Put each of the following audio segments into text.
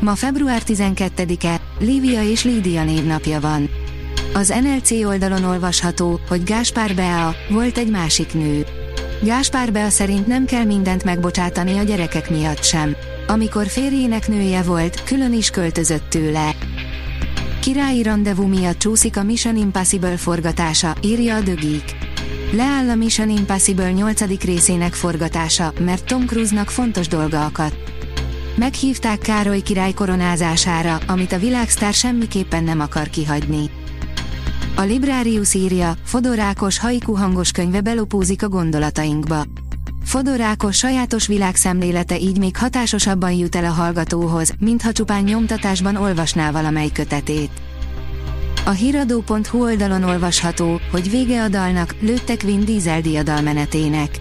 Ma február 12-e, Lívia és Lídia névnapja van. Az NLC oldalon olvasható, hogy Gáspár Bea volt egy másik nő. Gáspár Bea szerint nem kell mindent megbocsátani a gyerekek miatt sem. Amikor férjének nője volt, külön is költözött tőle. Királyi rendezvú miatt csúszik a Mission Impossible forgatása, írja a Geek. Leáll a Mission Impossible 8. részének forgatása, mert Tom Cruise-nak fontos dolga akadt. Meghívták Károly király koronázására, amit a világsztár semmiképpen nem akar kihagyni. A Librarius írja, Fodor Ákos haiku hangos könyve belopózik a gondolatainkba. Fodor Ákos sajátos világszemlélete így még hatásosabban jut el a hallgatóhoz, mintha csupán nyomtatásban olvasná valamely kötetét. A hiradó.hu oldalon olvasható, hogy vége a dalnak, lőttek Vin Diesel diadalmenetének.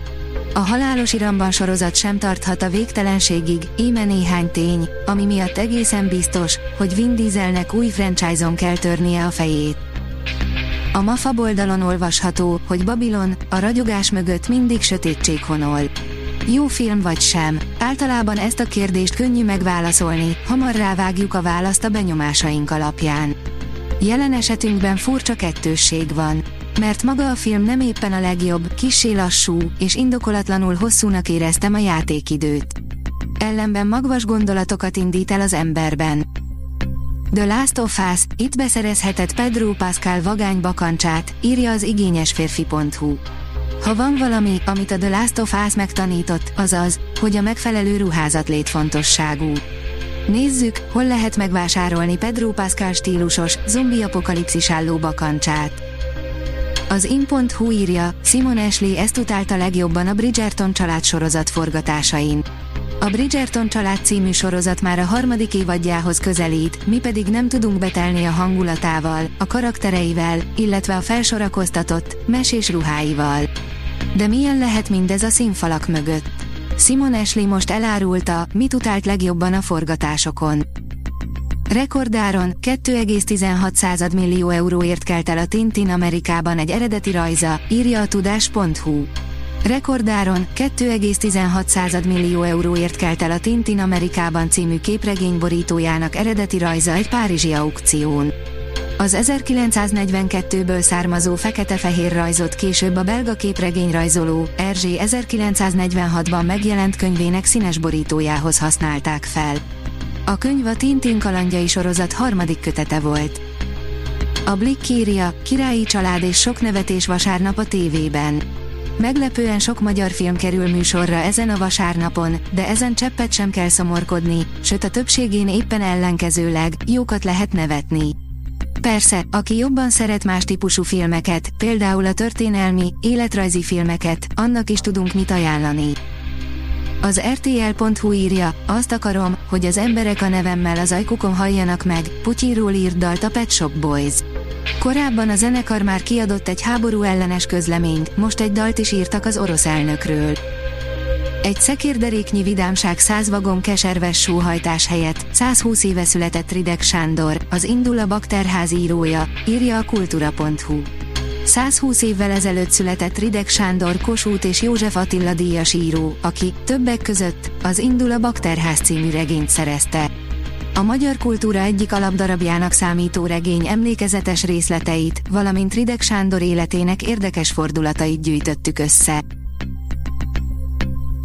A halálos iramban sorozat sem tarthat a végtelenségig, íme néhány tény, ami miatt egészen biztos, hogy Vin Dieselnek új franchise-on kell törnie a fejét. A MAFA oldalon olvasható, hogy Babylon, a ragyogás mögött mindig sötétség honol. Jó film vagy sem? Általában ezt a kérdést könnyű megválaszolni, hamar rávágjuk a választ a benyomásaink alapján. Jelen esetünkben furcsa kettősség van. Mert maga a film nem éppen a legjobb, kissé lassú, és indokolatlanul hosszúnak éreztem a játékidőt. Ellenben magvas gondolatokat indít el az emberben. The Last of Us, itt beszerezhetett Pedro Pascal vagány bakancsát, írja az igényesférfi.hu. Ha van valami, amit a The Last of Us megtanított, az az, hogy a megfelelő ruházat létfontosságú. Nézzük, hol lehet megvásárolni Pedro Pascal stílusos, zombi apokalipszis álló bakancsát. Az in.hu írja, Simon Ashley ezt utálta legjobban a Bridgerton család sorozat forgatásain. A Bridgerton család című sorozat már a harmadik évadjához közelít, mi pedig nem tudunk betelni a hangulatával, a karaktereivel, illetve a felsorakoztatott, mesés ruháival. De milyen lehet mindez a színfalak mögött? Simon Ashley most elárulta, mit utált legjobban a forgatásokon. Rekordáron 2,16 millió euróért kelt el a Tintin Amerikában egy eredeti rajza, írja a tudás.hu. Rekordáron 2,16 millió euróért kelt el a Tintin Amerikában című képregény borítójának eredeti rajza egy párizsi aukción. Az 1942-ből származó fekete-fehér rajzot később a belga képregényrajzoló, Erzsé 1946-ban megjelent könyvének színes borítójához használták fel. A könyv a Tintin kalandjai sorozat harmadik kötete volt. A Blick írja, királyi család és sok nevetés vasárnap a tévében. Meglepően sok magyar film kerül műsorra ezen a vasárnapon, de ezen cseppet sem kell szomorkodni, sőt a többségén éppen ellenkezőleg, jókat lehet nevetni. Persze, aki jobban szeret más típusú filmeket, például a történelmi, életrajzi filmeket, annak is tudunk mit ajánlani. Az RTL.hu írja, azt akarom, hogy az emberek a nevemmel az ajkukon halljanak meg, Putyiról írt dalt a Pet Shop Boys. Korábban a zenekar már kiadott egy háború ellenes közleményt, most egy dalt is írtak az orosz elnökről. Egy szekérderéknyi vidámság száz vagon keserves sóhajtás helyett 120 éve született Ridek Sándor, az Indula Bakterház írója, írja a kultura.hu. 120 évvel ezelőtt született Ridek Sándor Kossuth és József Attila díjas író, aki, többek között, az Indula Bakterház című regényt szerezte. A magyar kultúra egyik alapdarabjának számító regény emlékezetes részleteit, valamint Ridek Sándor életének érdekes fordulatait gyűjtöttük össze.